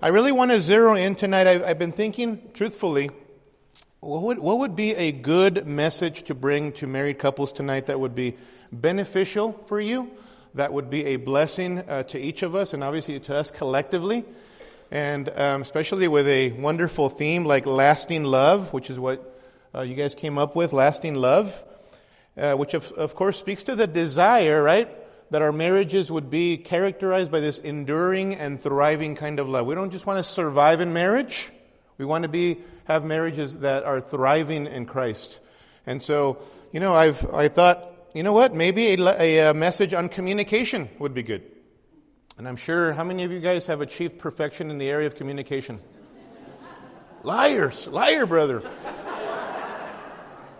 I really want to zero in tonight. I've, I've been thinking, truthfully, what would, what would be a good message to bring to married couples tonight that would be beneficial for you, that would be a blessing uh, to each of us, and obviously to us collectively, and um, especially with a wonderful theme like lasting love, which is what uh, you guys came up with, lasting love, uh, which of, of course speaks to the desire, right? That our marriages would be characterized by this enduring and thriving kind of love. We don't just want to survive in marriage. We want to be, have marriages that are thriving in Christ. And so, you know, I've, I thought, you know what? Maybe a, a uh, message on communication would be good. And I'm sure, how many of you guys have achieved perfection in the area of communication? Liars, liar, brother.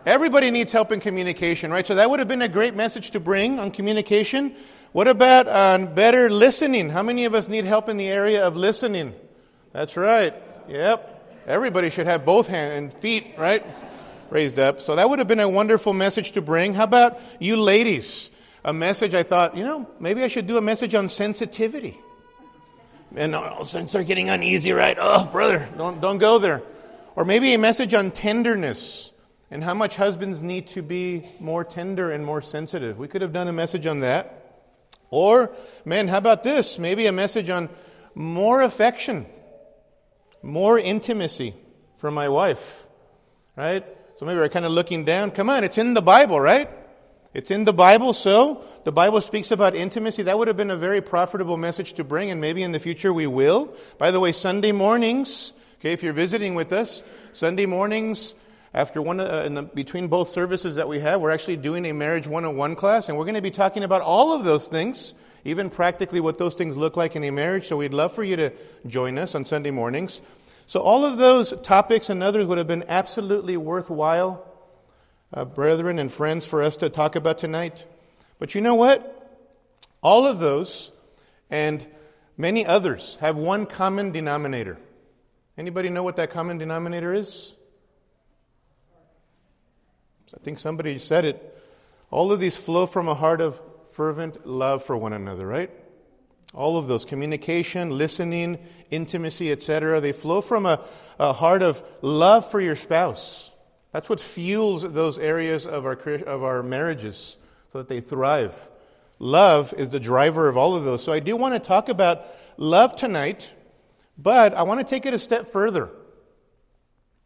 Everybody needs help in communication, right? So that would have been a great message to bring on communication. What about on better listening? How many of us need help in the area of listening? That's right. Yep. Everybody should have both hands and feet, right? Raised up. So that would have been a wonderful message to bring. How about you ladies? A message I thought, you know, maybe I should do a message on sensitivity. And all of a sudden start getting uneasy, right? Oh, brother, don't, don't go there. Or maybe a message on tenderness and how much husbands need to be more tender and more sensitive. We could have done a message on that. Or, man, how about this? Maybe a message on more affection, more intimacy for my wife, right? So maybe we're kind of looking down. Come on, it's in the Bible, right? It's in the Bible, so the Bible speaks about intimacy. That would have been a very profitable message to bring, and maybe in the future we will. By the way, Sunday mornings, okay, if you're visiting with us, Sunday mornings, after one, uh, in the, between both services that we have, we're actually doing a marriage 101 class, and we're going to be talking about all of those things, even practically what those things look like in a marriage. So we'd love for you to join us on Sunday mornings. So all of those topics and others would have been absolutely worthwhile, uh, brethren and friends, for us to talk about tonight. But you know what? All of those and many others have one common denominator. Anybody know what that common denominator is? I think somebody said it. All of these flow from a heart of fervent love for one another, right? All of those communication, listening, intimacy, etc. They flow from a, a heart of love for your spouse. That's what fuels those areas of our, of our marriages so that they thrive. Love is the driver of all of those. So I do want to talk about love tonight, but I want to take it a step further.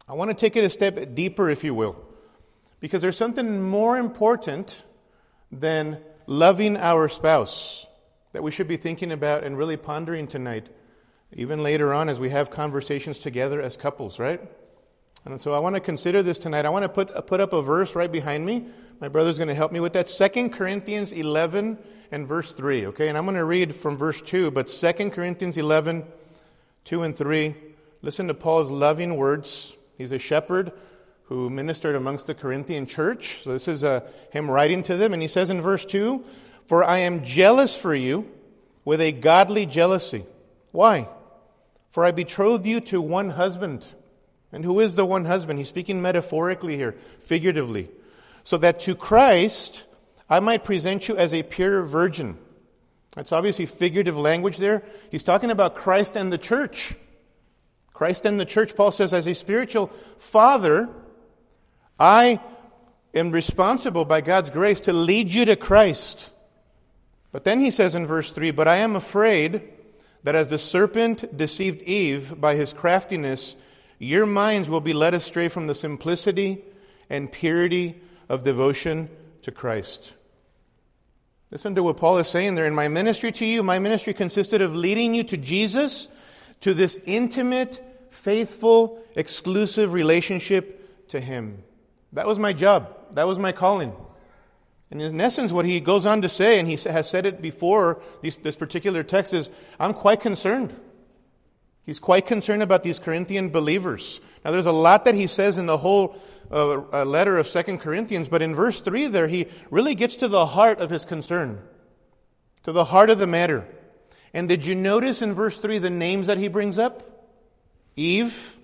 I want to take it a step deeper, if you will. Because there's something more important than loving our spouse that we should be thinking about and really pondering tonight, even later on as we have conversations together as couples, right? And so I want to consider this tonight. I want to put, put up a verse right behind me. My brother's going to help me with that. Second Corinthians 11 and verse 3, okay? And I'm going to read from verse 2, but Second Corinthians 11, 2 and 3. Listen to Paul's loving words. He's a shepherd who ministered amongst the Corinthian church. So this is uh, him writing to them. And he says in verse 2 For I am jealous for you with a godly jealousy. Why? For I betrothed you to one husband. And who is the one husband? He's speaking metaphorically here, figuratively. So that to Christ I might present you as a pure virgin. That's obviously figurative language there. He's talking about Christ and the church. Christ and the church, Paul says, as a spiritual father, I am responsible by God's grace to lead you to Christ. But then he says in verse 3 But I am afraid that as the serpent deceived Eve by his craftiness, your minds will be led astray from the simplicity and purity of devotion to Christ. Listen to what Paul is saying there. In my ministry to you, my ministry consisted of leading you to Jesus, to this intimate, faithful, exclusive relationship to Him. That was my job. That was my calling. And in essence, what he goes on to say, and he has said it before this, this particular text, is I'm quite concerned. He's quite concerned about these Corinthian believers. Now, there's a lot that he says in the whole uh, uh letter of Second Corinthians, but in verse 3 there, he really gets to the heart of his concern, to the heart of the matter. And did you notice in verse 3 the names that he brings up? Eve,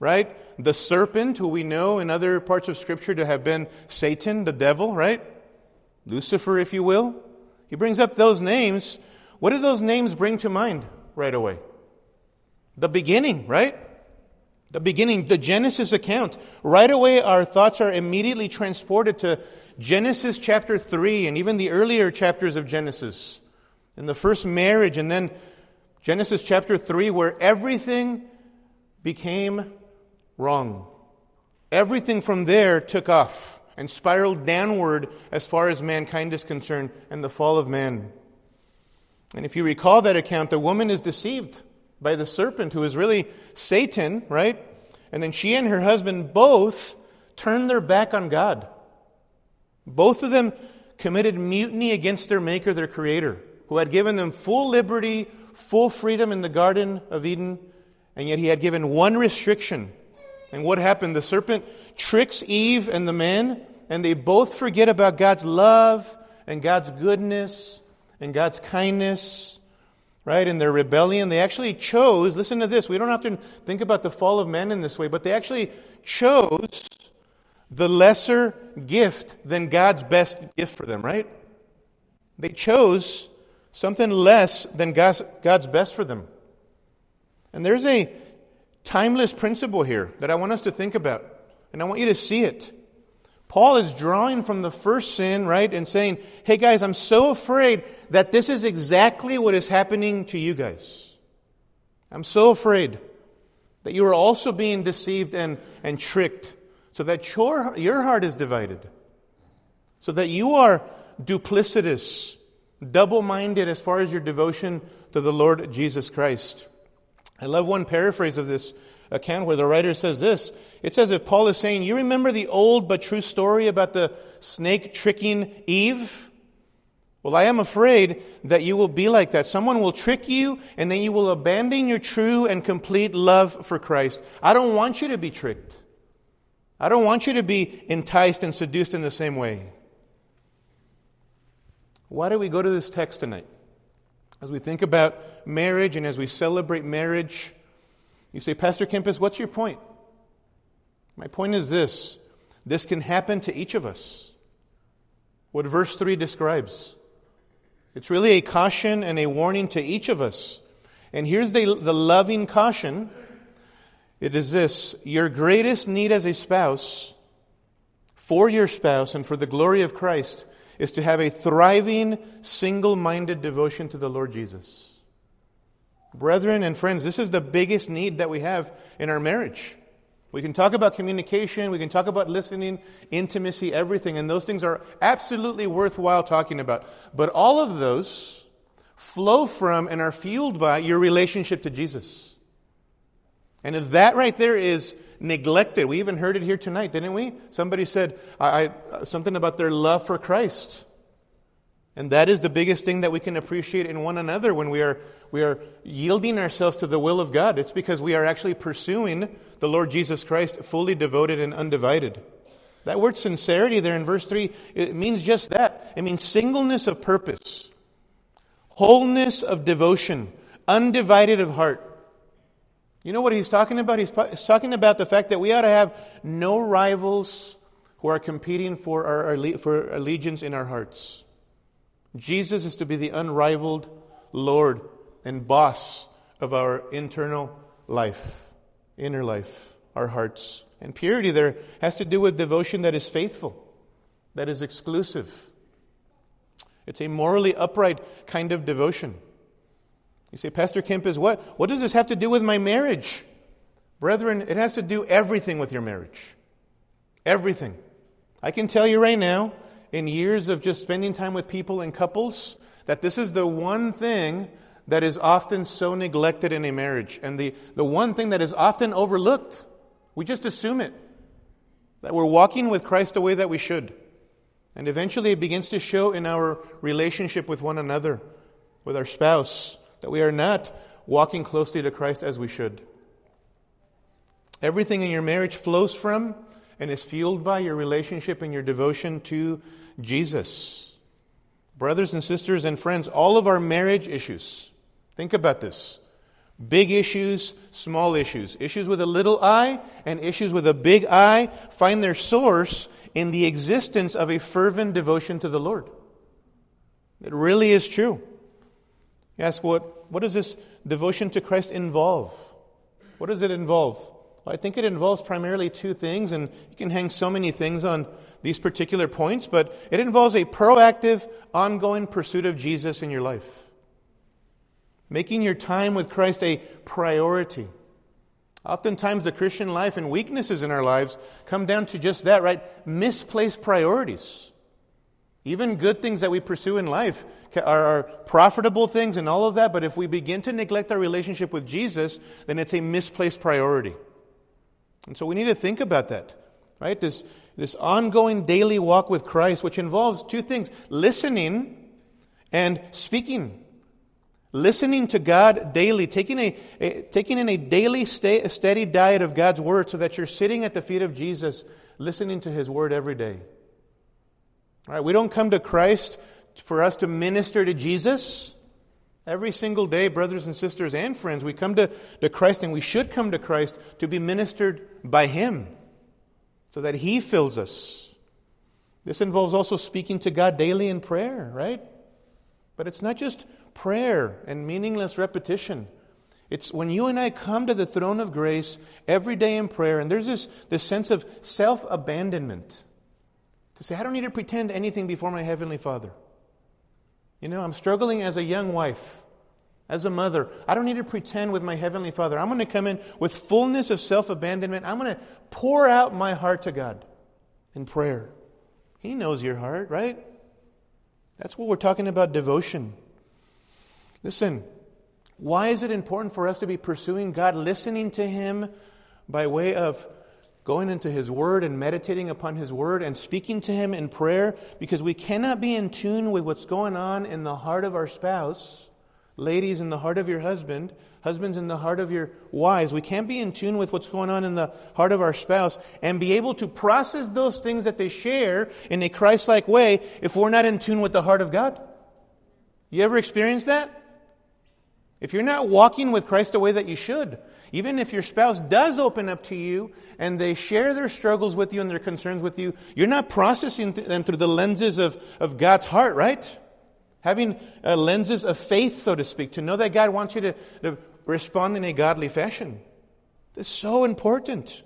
right? The serpent, who we know in other parts of Scripture to have been Satan, the devil, right? Lucifer, if you will. He brings up those names. What do those names bring to mind right away? The beginning, right? The beginning, the Genesis account. Right away, our thoughts are immediately transported to Genesis chapter 3 and even the earlier chapters of Genesis. And the first marriage, and then Genesis chapter 3, where everything became wrong. Everything from there took off and spiraled downward as far as mankind is concerned and the fall of man. And if you recall that account, the woman is deceived by the serpent, who is really Satan, right? And then she and her husband both turned their back on God. Both of them committed mutiny against their Maker, their Creator, who had given them full liberty, full freedom in the Garden of Eden, and yet He had given one restriction. And what happened? The serpent tricks Eve and the man, and they both forget about God's love and God's goodness and God's kindness right? In their rebellion, they actually chose, listen to this, we don't have to think about the fall of man in this way, but they actually chose the lesser gift than God's best gift for them, right? They chose something less than God's, God's best for them. And there's a timeless principle here that I want us to think about, and I want you to see it. Paul is drawing from the first sin, right, and saying, hey guys, I'm so afraid that this is exactly what is happening to you guys. I'm so afraid that you are also being deceived and, and tricked so that your, your heart is divided. So that you are duplicitous, double minded as far as your devotion to the Lord Jesus Christ. I love one paraphrase of this account where the writer says this. It's as if Paul is saying, You remember the old but true story about the snake tricking Eve? Well, I am afraid that you will be like that. Someone will trick you and then you will abandon your true and complete love for Christ. I don't want you to be tricked. I don't want you to be enticed and seduced in the same way. Why do we go to this text tonight? As we think about marriage and as we celebrate marriage, you say, Pastor Kempiz, what's your point? My point is this this can happen to each of us. What verse 3 describes. It's really a caution and a warning to each of us. And here's the, the loving caution it is this your greatest need as a spouse, for your spouse and for the glory of Christ, is to have a thriving, single minded devotion to the Lord Jesus. Brethren and friends, this is the biggest need that we have in our marriage. We can talk about communication, we can talk about listening, intimacy, everything, and those things are absolutely worthwhile talking about. But all of those flow from and are fueled by your relationship to Jesus. And if that right there is neglected, we even heard it here tonight, didn't we? Somebody said I, I, something about their love for Christ. And that is the biggest thing that we can appreciate in one another when we are, we are yielding ourselves to the will of God. It's because we are actually pursuing the Lord Jesus Christ fully devoted and undivided. That word sincerity there in verse 3, it means just that. It means singleness of purpose, wholeness of devotion, undivided of heart. You know what he's talking about? He's talking about the fact that we ought to have no rivals who are competing for our, for allegiance in our hearts. Jesus is to be the unrivaled Lord and boss of our internal life, inner life, our hearts. And purity there has to do with devotion that is faithful, that is exclusive. It's a morally upright kind of devotion. You say, Pastor Kempiz what? What does this have to do with my marriage? Brethren, it has to do everything with your marriage. Everything. I can tell you right now, in years of just spending time with people and couples that this is the one thing that is often so neglected in a marriage and the, the one thing that is often overlooked. We just assume it. That we're walking with Christ the way that we should. And eventually it begins to show in our relationship with one another, with our spouse, that we are not walking closely to Christ as we should. Everything in your marriage flows from and is fueled by your relationship and your devotion to Jesus. Brothers and sisters and friends, all of our marriage issues, think about this. Big issues, small issues, issues with a little i and issues with a big I find their source in the existence of a fervent devotion to the Lord. It really is true. You ask, what, what does this devotion to Christ involve? What does it involve? Well, I think it involves primarily two things, and you can hang so many things on these particular points, but it involves a proactive, ongoing pursuit of Jesus in your life. Making your time with Christ a priority. Oftentimes, the Christian life and weaknesses in our lives come down to just that, right? Misplaced priorities. Even good things that we pursue in life are, profitable things and all of that, but if we begin to neglect our relationship with Jesus, then it's a misplaced priority. And so we need to think about that, right? This, this ongoing daily walk with Christ, which involves two things listening and speaking. Listening to God daily, taking, a, a taking in a daily stay, a steady diet of God's Word so that you're sitting at the feet of Jesus, listening to His Word every day. Right, we don't come to Christ for us to minister to Jesus. Every single day, brothers and sisters and friends, we come to, to Christ and we should come to Christ to be ministered by Him so that He fills us. This involves also speaking to God daily in prayer, right? But it's not just prayer and meaningless repetition. It's when you and I come to the throne of grace every day in prayer, and there's this, this sense of self abandonment to say, I don't need to pretend anything before my Heavenly Father. You know, I'm struggling as a young wife, as a mother. I don't need to pretend with my Heavenly Father. I'm going to come in with fullness of self abandonment. I'm going to pour out my heart to God in prayer. He knows your heart, right? That's what we're talking about devotion. Listen, why is it important for us to be pursuing God, listening to Him by way of going into His Word and meditating upon His Word and speaking to Him in prayer? Because we cannot be in tune with what's going on in the heart of our spouse, ladies, in the heart of your husband, husbands, in the heart of your wives. We can't be in tune with what's going on in the heart of our spouse and be able to process those things that they share in a Christ like way if we're not in tune with the heart of God. You ever experienced that? If you're not walking with Christ the way that you should, even if your spouse does open up to you and they share their struggles with you and their concerns with you, you're not processing them through the lenses of, of God's heart, right? Having uh, lenses of faith, so to speak, to know that God wants you to, to respond in a godly fashion. This is so important.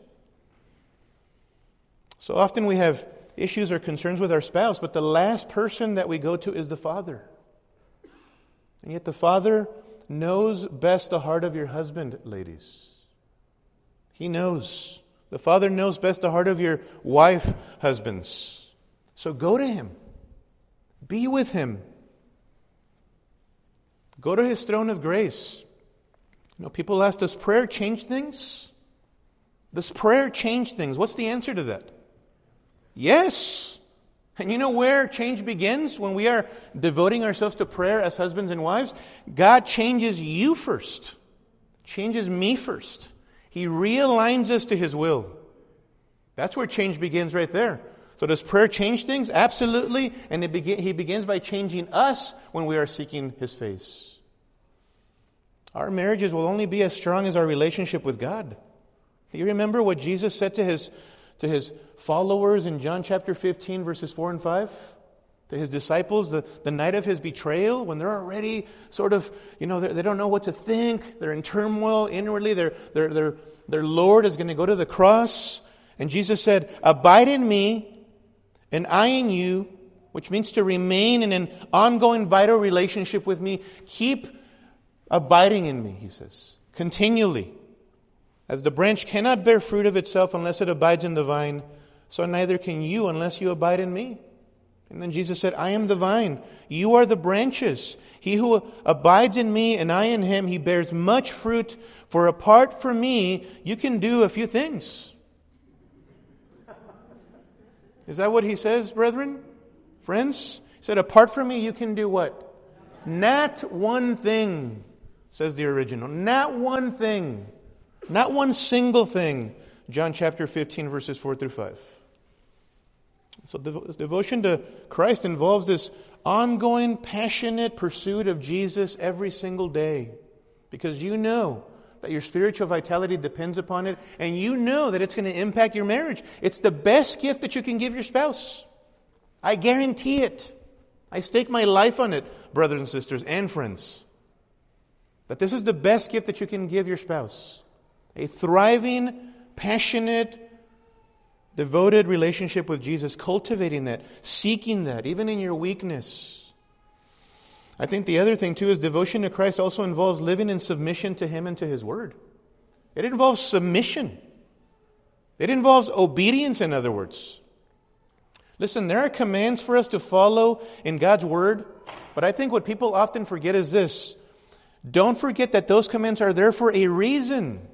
So often we have issues or concerns with our spouse, but the last person that we go to is the Father. And yet the Father knows best the heart of your husband, ladies. He knows. The Father knows best the heart of your wife, husbands. So go to Him. Be with Him. Go to His throne of grace. You know, people ask, does prayer change things? Does prayer change things? What's the answer to that? Yes. And you know where change begins? When we are devoting ourselves to prayer as husbands and wives, God changes you first, changes me first. He realigns us to His will. That's where change begins right there. So does prayer change things? Absolutely. And He begins by changing us when we are seeking His face. Our marriages will only be as strong as our relationship with God. You remember what Jesus said to His to his followers in John chapter 15, verses 4 and 5? To his disciples, the, the night of his betrayal, when they're already sort of, you know, they don't know what to think, they're in turmoil inwardly, their, their, their, their Lord is going to go to the cross. And Jesus said, Abide in me, and I in you, which means to remain in an ongoing vital relationship with me. Keep abiding in me, he says, continually. As the branch cannot bear fruit of itself unless it abides in the vine, so neither can you unless you abide in me. And then Jesus said, I am the vine. You are the branches. He who abides in me and I in him, he bears much fruit. For apart from me, you can do a few things. Is that what he says, brethren? Friends? He said, apart from me, you can do what? Not one thing, says the original. Not one thing. Not one single thing. John chapter 15, verses 4 through 5. So, devotion to Christ involves this ongoing, passionate pursuit of Jesus every single day. Because you know that your spiritual vitality depends upon it, and you know that it's going to impact your marriage. It's the best gift that you can give your spouse. I guarantee it. I stake my life on it, brothers and sisters and friends. That this is the best gift that you can give your spouse A thriving, passionate, devoted relationship with Jesus, cultivating that, seeking that, even in your weakness. I think the other thing, too, is devotion to Christ also involves living in submission to Him and to His Word. It involves submission. It involves obedience, in other words. Listen, there are commands for us to follow in God's Word, but I think what people often forget is this. Don't forget that those commands are there for a reason.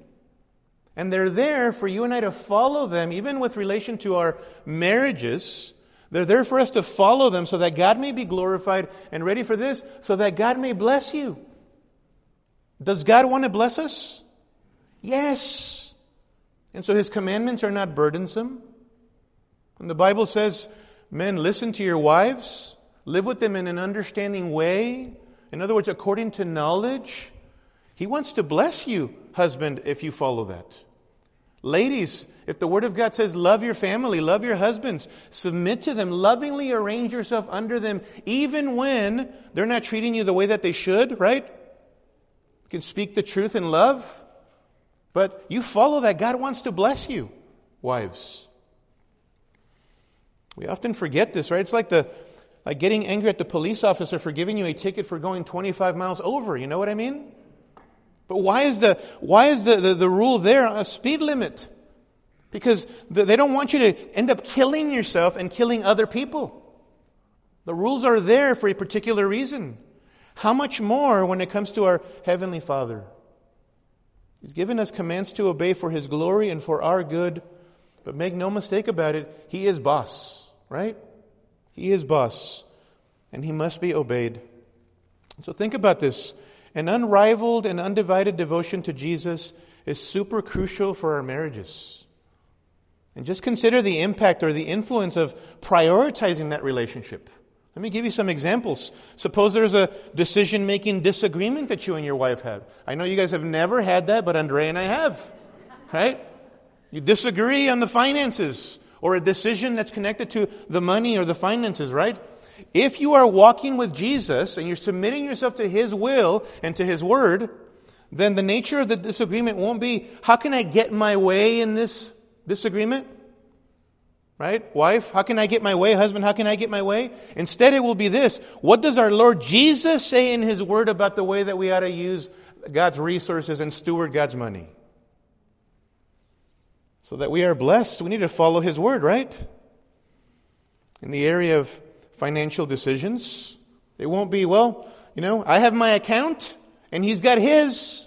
And they're there for you and I to follow them, even with relation to our marriages. They're there for us to follow them so that God may be glorified. And ready for this, so that God may bless you. Does God want to bless us? Yes. And so his commandments are not burdensome. And the Bible says, men, listen to your wives, live with them in an understanding way. In other words, according to knowledge. He wants to bless you, husband, if you follow that. Ladies, if the Word of God says, love your family, love your husbands, submit to them, lovingly arrange yourself under them, even when they're not treating you the way that they should, right? You can speak the truth in love, but you follow that. God wants to bless you, wives. We often forget this, right? It's like the like getting angry at the police officer for giving you a ticket for going 25 miles over. You know what I mean? But why is the why is the, the, the rule there a speed limit? Because they don't want you to end up killing yourself and killing other people. The rules are there for a particular reason. How much more when it comes to our Heavenly Father? He's given us commands to obey for His glory and for our good. But make no mistake about it, He is boss, right? He is boss, and He must be obeyed. So think about this. An unrivaled and undivided devotion to Jesus is super crucial for our marriages. And just consider the impact or the influence of prioritizing that relationship. Let me give you some examples. Suppose there's a decision making disagreement that you and your wife have. I know you guys have never had that, but Andre and I have. Right? You disagree on the finances or a decision that's connected to the money or the finances, right? If you are walking with Jesus and you're submitting yourself to His will and to His word, then the nature of the disagreement won't be, how can I get my way in this disagreement? Right? Wife, how can I get my way? Husband, how can I get my way? Instead, it will be this. What does our Lord Jesus say in His Word about the way that we ought to use God's resources and steward God's money? So that we are blessed, we need to follow His Word, right? In the area of financial decisions, it won't be, well, you know, I have my account and He's got His.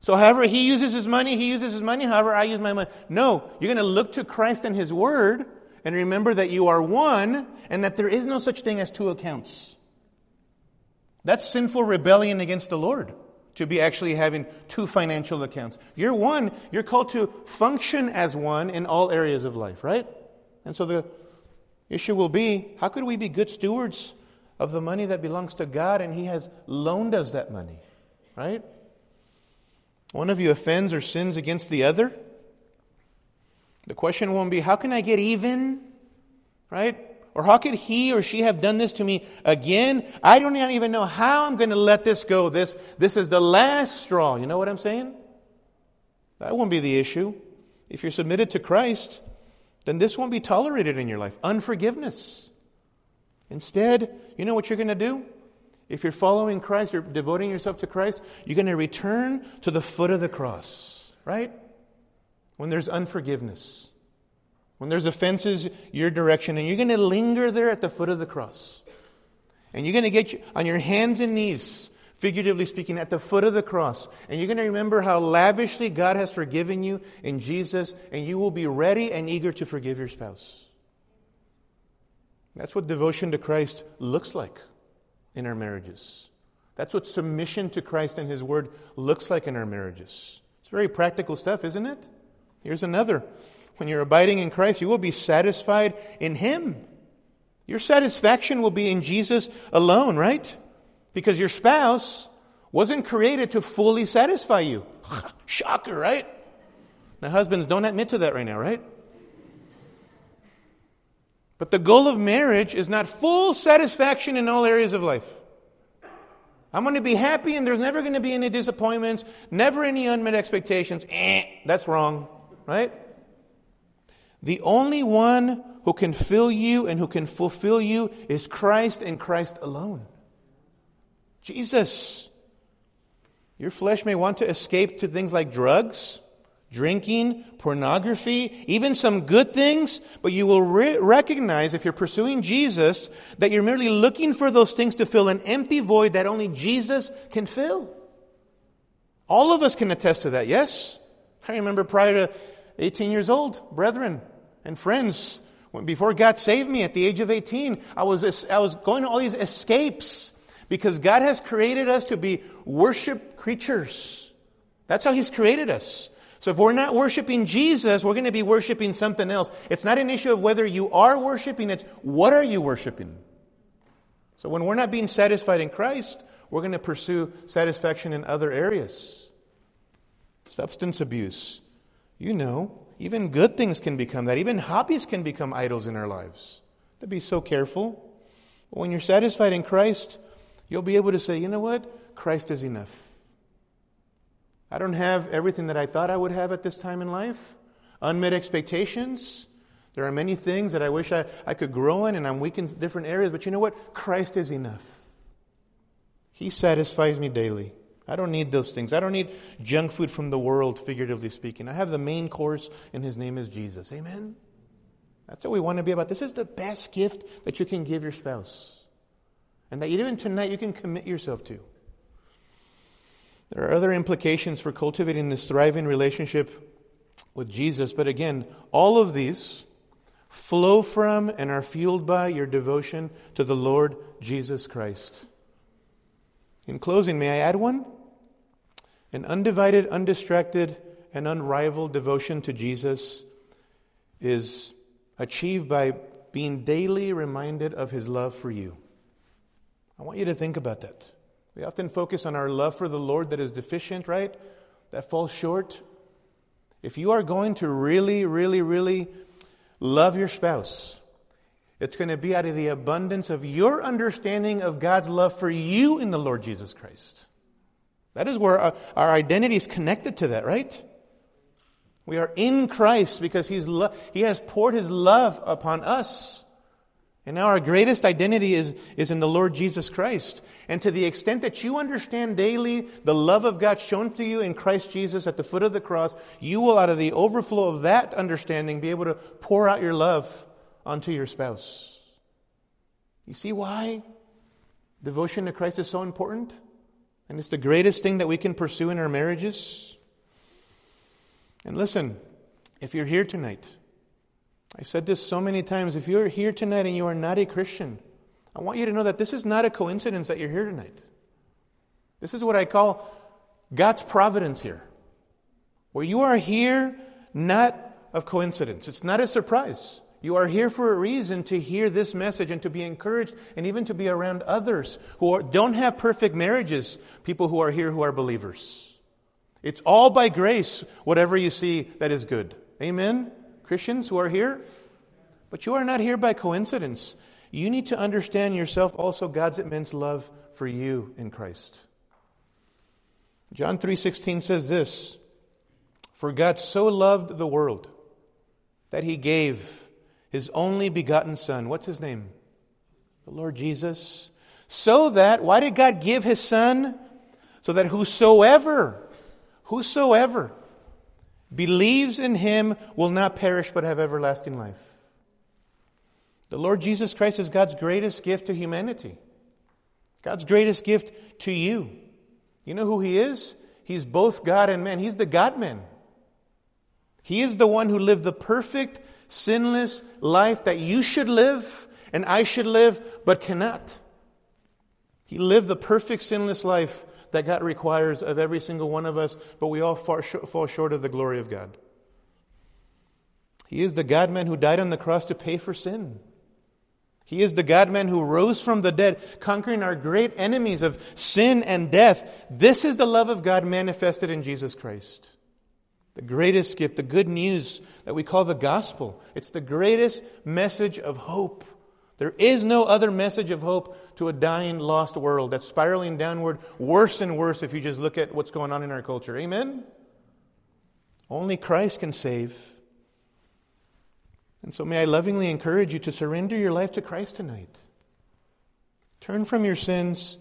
So however he uses his money, he uses his money. However I use my money. No, you're going to look to Christ and his word and remember that you are one and that there is no such thing as two accounts. That's sinful rebellion against the Lord to be actually having two financial accounts. You're one, you're called to function as one in all areas of life, right? And so the issue will be how could we be good stewards of the money that belongs to God and He has loaned us that money, right? one of you offends or sins against the other, the question won't be, how can I get even? Right? Or how could he or she have done this to me again? I don't even know how I'm going to let this go. This, this is the last straw. You know what I'm saying? That won't be the issue. If you're submitted to Christ, then this won't be tolerated in your life. Unforgiveness. Instead, you know what you're going to do? If you're following Christ, you're devoting yourself to Christ, you're going to return to the foot of the cross, right? When there's unforgiveness, when there's offenses your direction, and you're going to linger there at the foot of the cross. And you're going to get on your hands and knees, figuratively speaking, at the foot of the cross. And you're going to remember how lavishly God has forgiven you in Jesus, and you will be ready and eager to forgive your spouse. That's what devotion to Christ looks like in our marriages. That's what submission to Christ and His Word looks like in our marriages. It's very practical stuff, isn't it? Here's another. When you're abiding in Christ, you will be satisfied in Him. Your satisfaction will be in Jesus alone, right? Because your spouse wasn't created to fully satisfy you. Shocker, right? Now, husbands, don't admit to that right now, right? But the goal of marriage is not full satisfaction in all areas of life. I'm going to be happy and there's never going to be any disappointments, never any unmet expectations. Eh, that's wrong, right? The only one who can fill you and who can fulfill you is Christ and Christ alone. Jesus. Your flesh may want to escape to things like drugs, drinking, pornography, even some good things, but you will re- recognize if you're pursuing Jesus that you're merely looking for those things to fill an empty void that only Jesus can fill. All of us can attest to that, yes? I remember prior to 18 years old, brethren and friends, when, before God saved me at the age of 18, I was, I was going to all these escapes because God has created us to be worship creatures. That's how He's created us. So if we're not worshiping Jesus, we're going to be worshiping something else. It's not an issue of whether you are worshiping, it's what are you worshiping? So when we're not being satisfied in Christ, we're going to pursue satisfaction in other areas. Substance abuse. You know, even good things can become that. Even hobbies can become idols in our lives. To be so careful. But when you're satisfied in Christ, you'll be able to say, you know what? Christ is enough. I don't have everything that I thought I would have at this time in life. Unmet expectations. There are many things that I wish I, I could grow in, and I'm weak in different areas, but you know what? Christ is enough. He satisfies me daily. I don't need those things. I don't need junk food from the world, figuratively speaking. I have the main course, and His name is Jesus. Amen? That's what we want to be about. This is the best gift that you can give your spouse. And that even tonight you can commit yourself to. There are other implications for cultivating this thriving relationship with Jesus, but again, all of these flow from and are fueled by your devotion to the Lord Jesus Christ. In closing, may I add one? An undivided, undistracted, and unrivaled devotion to Jesus is achieved by being daily reminded of his love for you. I want you to think about that. We often focus on our love for the Lord that is deficient, right? That falls short. If you are going to really, really, really love your spouse, it's going to be out of the abundance of your understanding of God's love for you in the Lord Jesus Christ. That is where our, identity is connected to that, right? We are in Christ because he's lo- He has poured His love upon us. And now our greatest identity is, is in the Lord Jesus Christ. And to the extent that you understand daily the love of God shown to you in Christ Jesus at the foot of the cross, you will, out of the overflow of that understanding, be able to pour out your love onto your spouse. You see why devotion to Christ is so important? And it's the greatest thing that we can pursue in our marriages. And listen, if you're here tonight I've said this so many times. If you're here tonight and you are not a Christian, I want you to know that this is not a coincidence that you're here tonight. This is what I call God's providence here. Where you are here not of coincidence. It's not a surprise. You are here for a reason to hear this message and to be encouraged and even to be around others who are, don't have perfect marriages, people who are here who are believers. It's all by grace, whatever you see that is good. Amen? Christians who are here, but you are not here by coincidence. You need to understand yourself also God's immense love for you in Christ. John 3:16 says this, "For God so loved the world that he gave his only begotten son." What's his name? The Lord Jesus. So that why did God give his son? So that whosoever whosoever believes in him will not perish but have everlasting life. The Lord Jesus Christ is God's greatest gift to humanity. God's greatest gift to you. You know who he is? He's both God and man. He's the God man. He is the one who lived the perfect, sinless life that you should live and I should live, but cannot. He lived the perfect, sinless life that God requires of every single one of us, but we all fall short of the glory of God. He is the God man who died on the cross to pay for sin. He is the God man who rose from the dead, conquering our great enemies of sin and death. This is the love of God manifested in Jesus Christ. The greatest gift, the good news that we call the gospel. It's the greatest message of hope There is no other message of hope to a dying, lost world that's spiraling downward worse and worse if you just look at what's going on in our culture. Amen? Only Christ can save. And so, may I lovingly encourage you to surrender your life to Christ tonight. Turn from your sins.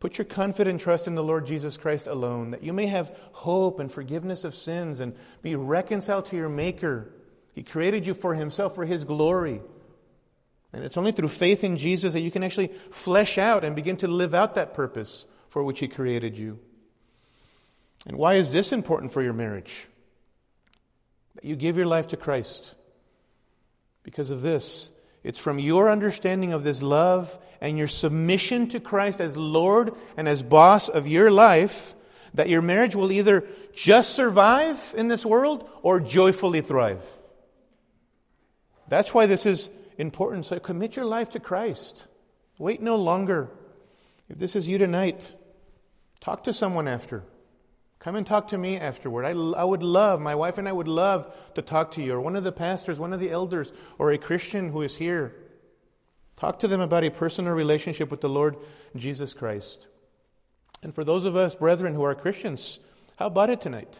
Put your confident trust in the Lord Jesus Christ alone, that you may have hope and forgiveness of sins and be reconciled to your Maker. He created you for Himself, for His glory. And it's only through faith in Jesus that you can actually flesh out and begin to live out that purpose for which He created you. And why is this important for your marriage? That you give your life to Christ. Because of this, it's from your understanding of this love and your submission to Christ as Lord and as boss of your life that your marriage will either just survive in this world or joyfully thrive. That's why this is important. So commit your life to Christ. Wait no longer. If this is you tonight, talk to someone after. Come and talk to me afterward. I, I would love, my wife and I would love to talk to you, or one of the pastors, one of the elders, or a Christian who is here. Talk to them about a personal relationship with the Lord Jesus Christ. And for those of us, brethren, who are Christians, how about it tonight?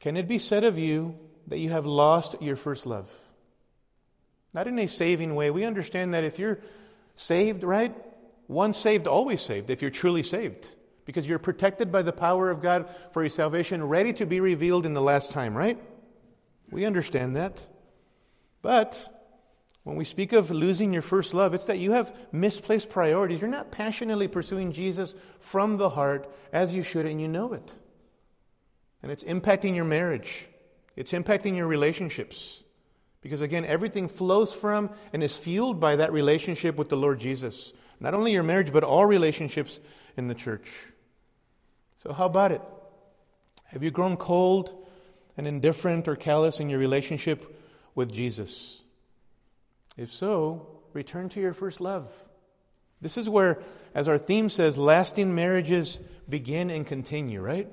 Can it be said of you that you have lost your first love? Not in a saving way. We understand that if you're saved, right? Once saved, always saved, if you're truly saved because you're protected by the power of God for your salvation, ready to be revealed in the last time, right? We understand that. But when we speak of losing your first love, it's that you have misplaced priorities. You're not passionately pursuing Jesus from the heart as you should, and you know it. And it's impacting your marriage, it's impacting your relationships. Because again, everything flows from and is fueled by that relationship with the Lord Jesus. Not only your marriage, but all relationships in the church. So, how about it? Have you grown cold and indifferent or callous in your relationship with Jesus? If so, return to your first love. This is where, as our theme says, lasting marriages begin and continue, right?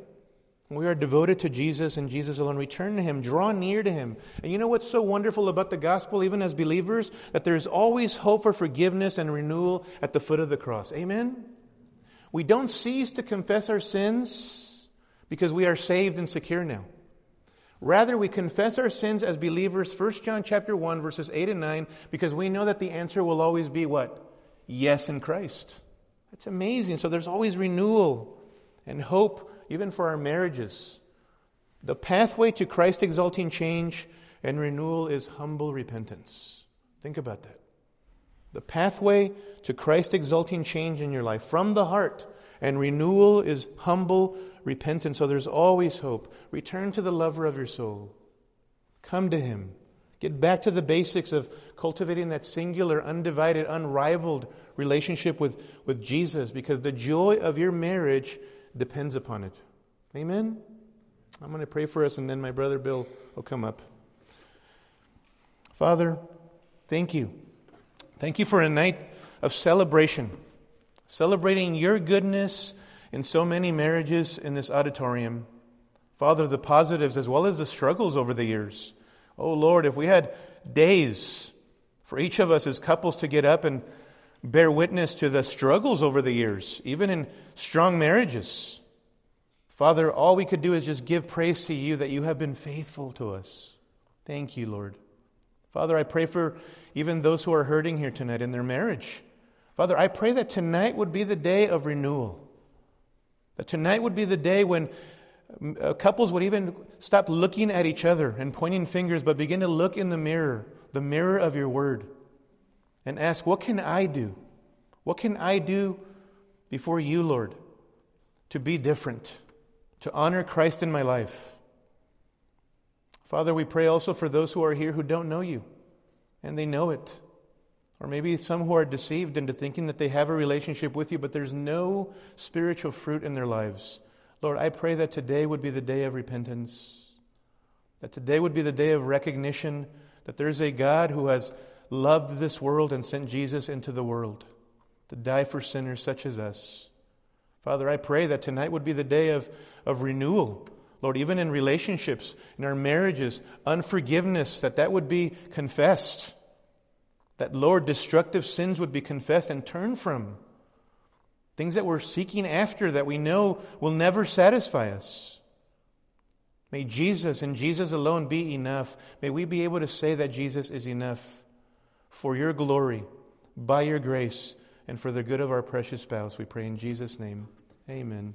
We are devoted to Jesus and Jesus alone. Return to Him, draw near to Him. And you know what's so wonderful about the gospel, even as believers? That there's always hope for forgiveness and renewal at the foot of the cross. Amen? We don't cease to confess our sins because we are saved and secure now. Rather, we confess our sins as believers, 1 John chapter 1, verses 8 and 9, because we know that the answer will always be what? Yes in Christ. That's amazing. So there's always renewal and hope, even for our marriages. The pathway to Christ exalting change and renewal is humble repentance. Think about that. The pathway to Christ exalting change in your life from the heart and renewal is humble repentance. So there's always hope. Return to the lover of your soul. Come to him. Get back to the basics of cultivating that singular, undivided, unrivaled relationship with, with Jesus because the joy of your marriage depends upon it. Amen? I'm going to pray for us and then my brother Bill will come up. Father, thank you Thank you for a night of celebration, celebrating your goodness in so many marriages in this auditorium. Father, the positives as well as the struggles over the years. Oh Lord, if we had days for each of us as couples to get up and bear witness to the struggles over the years, even in strong marriages. Father, all we could do is just give praise to you that you have been faithful to us. Thank you, Lord. Father, I pray for even those who are hurting here tonight in their marriage. Father, I pray that tonight would be the day of renewal. That tonight would be the day when uh, couples would even stop looking at each other and pointing fingers, but begin to look in the mirror, the mirror of your word, and ask, What can I do? What can I do before you, Lord, to be different, to honor Christ in my life? Father, we pray also for those who are here who don't know you and they know it. Or maybe some who are deceived into thinking that they have a relationship with you, but there's no spiritual fruit in their lives. Lord, I pray that today would be the day of repentance, that today would be the day of recognition that there's a God who has loved this world and sent Jesus into the world to die for sinners such as us. Father, I pray that tonight would be the day of, of renewal Lord, even in relationships, in our marriages, unforgiveness, that that would be confessed. That, Lord, destructive sins would be confessed and turned from. Things that we're seeking after that we know will never satisfy us. May Jesus and Jesus alone be enough. May we be able to say that Jesus is enough for your glory, by your grace, and for the good of our precious spouse. We pray in Jesus' name. Amen.